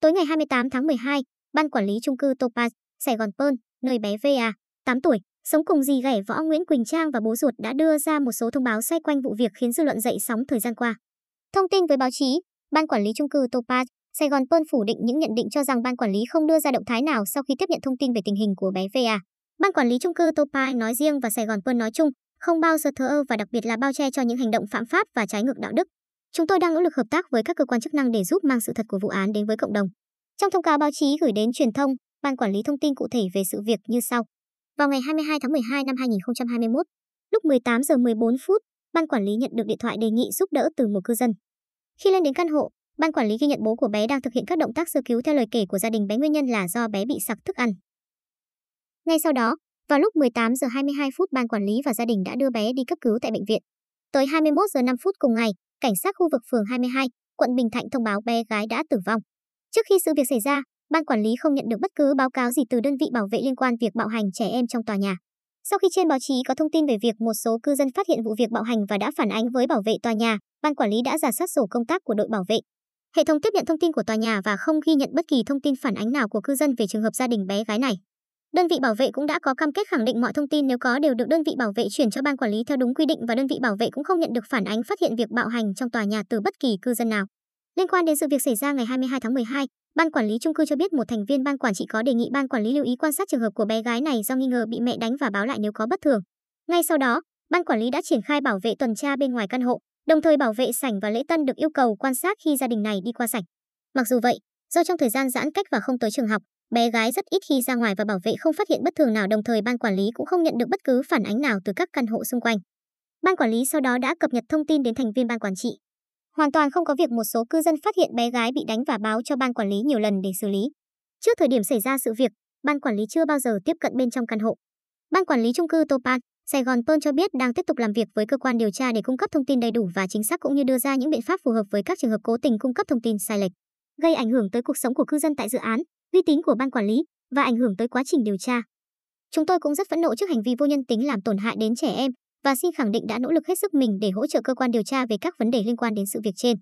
Tối ngày 28 tháng 12, Ban Quản lý Trung cư Topaz, Sài Gòn Pearl, nơi bé VA, 8 tuổi, sống cùng dì ghẻ Võ Nguyễn Quỳnh Trang và bố ruột đã đưa ra một số thông báo xoay quanh vụ việc khiến dư luận dậy sóng thời gian qua. Thông tin với báo chí, Ban Quản lý Trung cư Topaz, Sài Gòn Pearl phủ định những nhận định cho rằng Ban Quản lý không đưa ra động thái nào sau khi tiếp nhận thông tin về tình hình của bé VA. Ban Quản lý Trung cư Topaz nói riêng và Sài Gòn Pearl nói chung không bao giờ thờ ơ và đặc biệt là bao che cho những hành động phạm pháp và trái ngược đạo đức. Chúng tôi đang nỗ lực hợp tác với các cơ quan chức năng để giúp mang sự thật của vụ án đến với cộng đồng. Trong thông cáo báo chí gửi đến truyền thông, Ban quản lý thông tin cụ thể về sự việc như sau. Vào ngày 22 tháng 12 năm 2021, lúc 18 giờ 14 phút, Ban quản lý nhận được điện thoại đề nghị giúp đỡ từ một cư dân. Khi lên đến căn hộ, Ban quản lý ghi nhận bố của bé đang thực hiện các động tác sơ cứu theo lời kể của gia đình bé nguyên nhân là do bé bị sặc thức ăn. Ngay sau đó, vào lúc 18 giờ 22 phút ban quản lý và gia đình đã đưa bé đi cấp cứu tại bệnh viện. Tới 21 giờ 5 phút cùng ngày, cảnh sát khu vực phường 22, quận Bình Thạnh thông báo bé gái đã tử vong. Trước khi sự việc xảy ra, ban quản lý không nhận được bất cứ báo cáo gì từ đơn vị bảo vệ liên quan việc bạo hành trẻ em trong tòa nhà. Sau khi trên báo chí có thông tin về việc một số cư dân phát hiện vụ việc bạo hành và đã phản ánh với bảo vệ tòa nhà, ban quản lý đã giả soát sổ công tác của đội bảo vệ. Hệ thống tiếp nhận thông tin của tòa nhà và không ghi nhận bất kỳ thông tin phản ánh nào của cư dân về trường hợp gia đình bé gái này. Đơn vị bảo vệ cũng đã có cam kết khẳng định mọi thông tin nếu có đều được đơn vị bảo vệ chuyển cho ban quản lý theo đúng quy định và đơn vị bảo vệ cũng không nhận được phản ánh phát hiện việc bạo hành trong tòa nhà từ bất kỳ cư dân nào. Liên quan đến sự việc xảy ra ngày 22 tháng 12, ban quản lý chung cư cho biết một thành viên ban quản trị có đề nghị ban quản lý lưu ý quan sát trường hợp của bé gái này do nghi ngờ bị mẹ đánh và báo lại nếu có bất thường. Ngay sau đó, ban quản lý đã triển khai bảo vệ tuần tra bên ngoài căn hộ, đồng thời bảo vệ sảnh và lễ tân được yêu cầu quan sát khi gia đình này đi qua sảnh. Mặc dù vậy, do trong thời gian giãn cách và không tới trường học, Bé gái rất ít khi ra ngoài và bảo vệ không phát hiện bất thường nào đồng thời ban quản lý cũng không nhận được bất cứ phản ánh nào từ các căn hộ xung quanh. Ban quản lý sau đó đã cập nhật thông tin đến thành viên ban quản trị. Hoàn toàn không có việc một số cư dân phát hiện bé gái bị đánh và báo cho ban quản lý nhiều lần để xử lý. Trước thời điểm xảy ra sự việc, ban quản lý chưa bao giờ tiếp cận bên trong căn hộ. Ban quản lý chung cư Topan, Sài Gòn Pearl cho biết đang tiếp tục làm việc với cơ quan điều tra để cung cấp thông tin đầy đủ và chính xác cũng như đưa ra những biện pháp phù hợp với các trường hợp cố tình cung cấp thông tin sai lệch, gây ảnh hưởng tới cuộc sống của cư dân tại dự án uy tín của ban quản lý và ảnh hưởng tới quá trình điều tra. Chúng tôi cũng rất phẫn nộ trước hành vi vô nhân tính làm tổn hại đến trẻ em và xin khẳng định đã nỗ lực hết sức mình để hỗ trợ cơ quan điều tra về các vấn đề liên quan đến sự việc trên.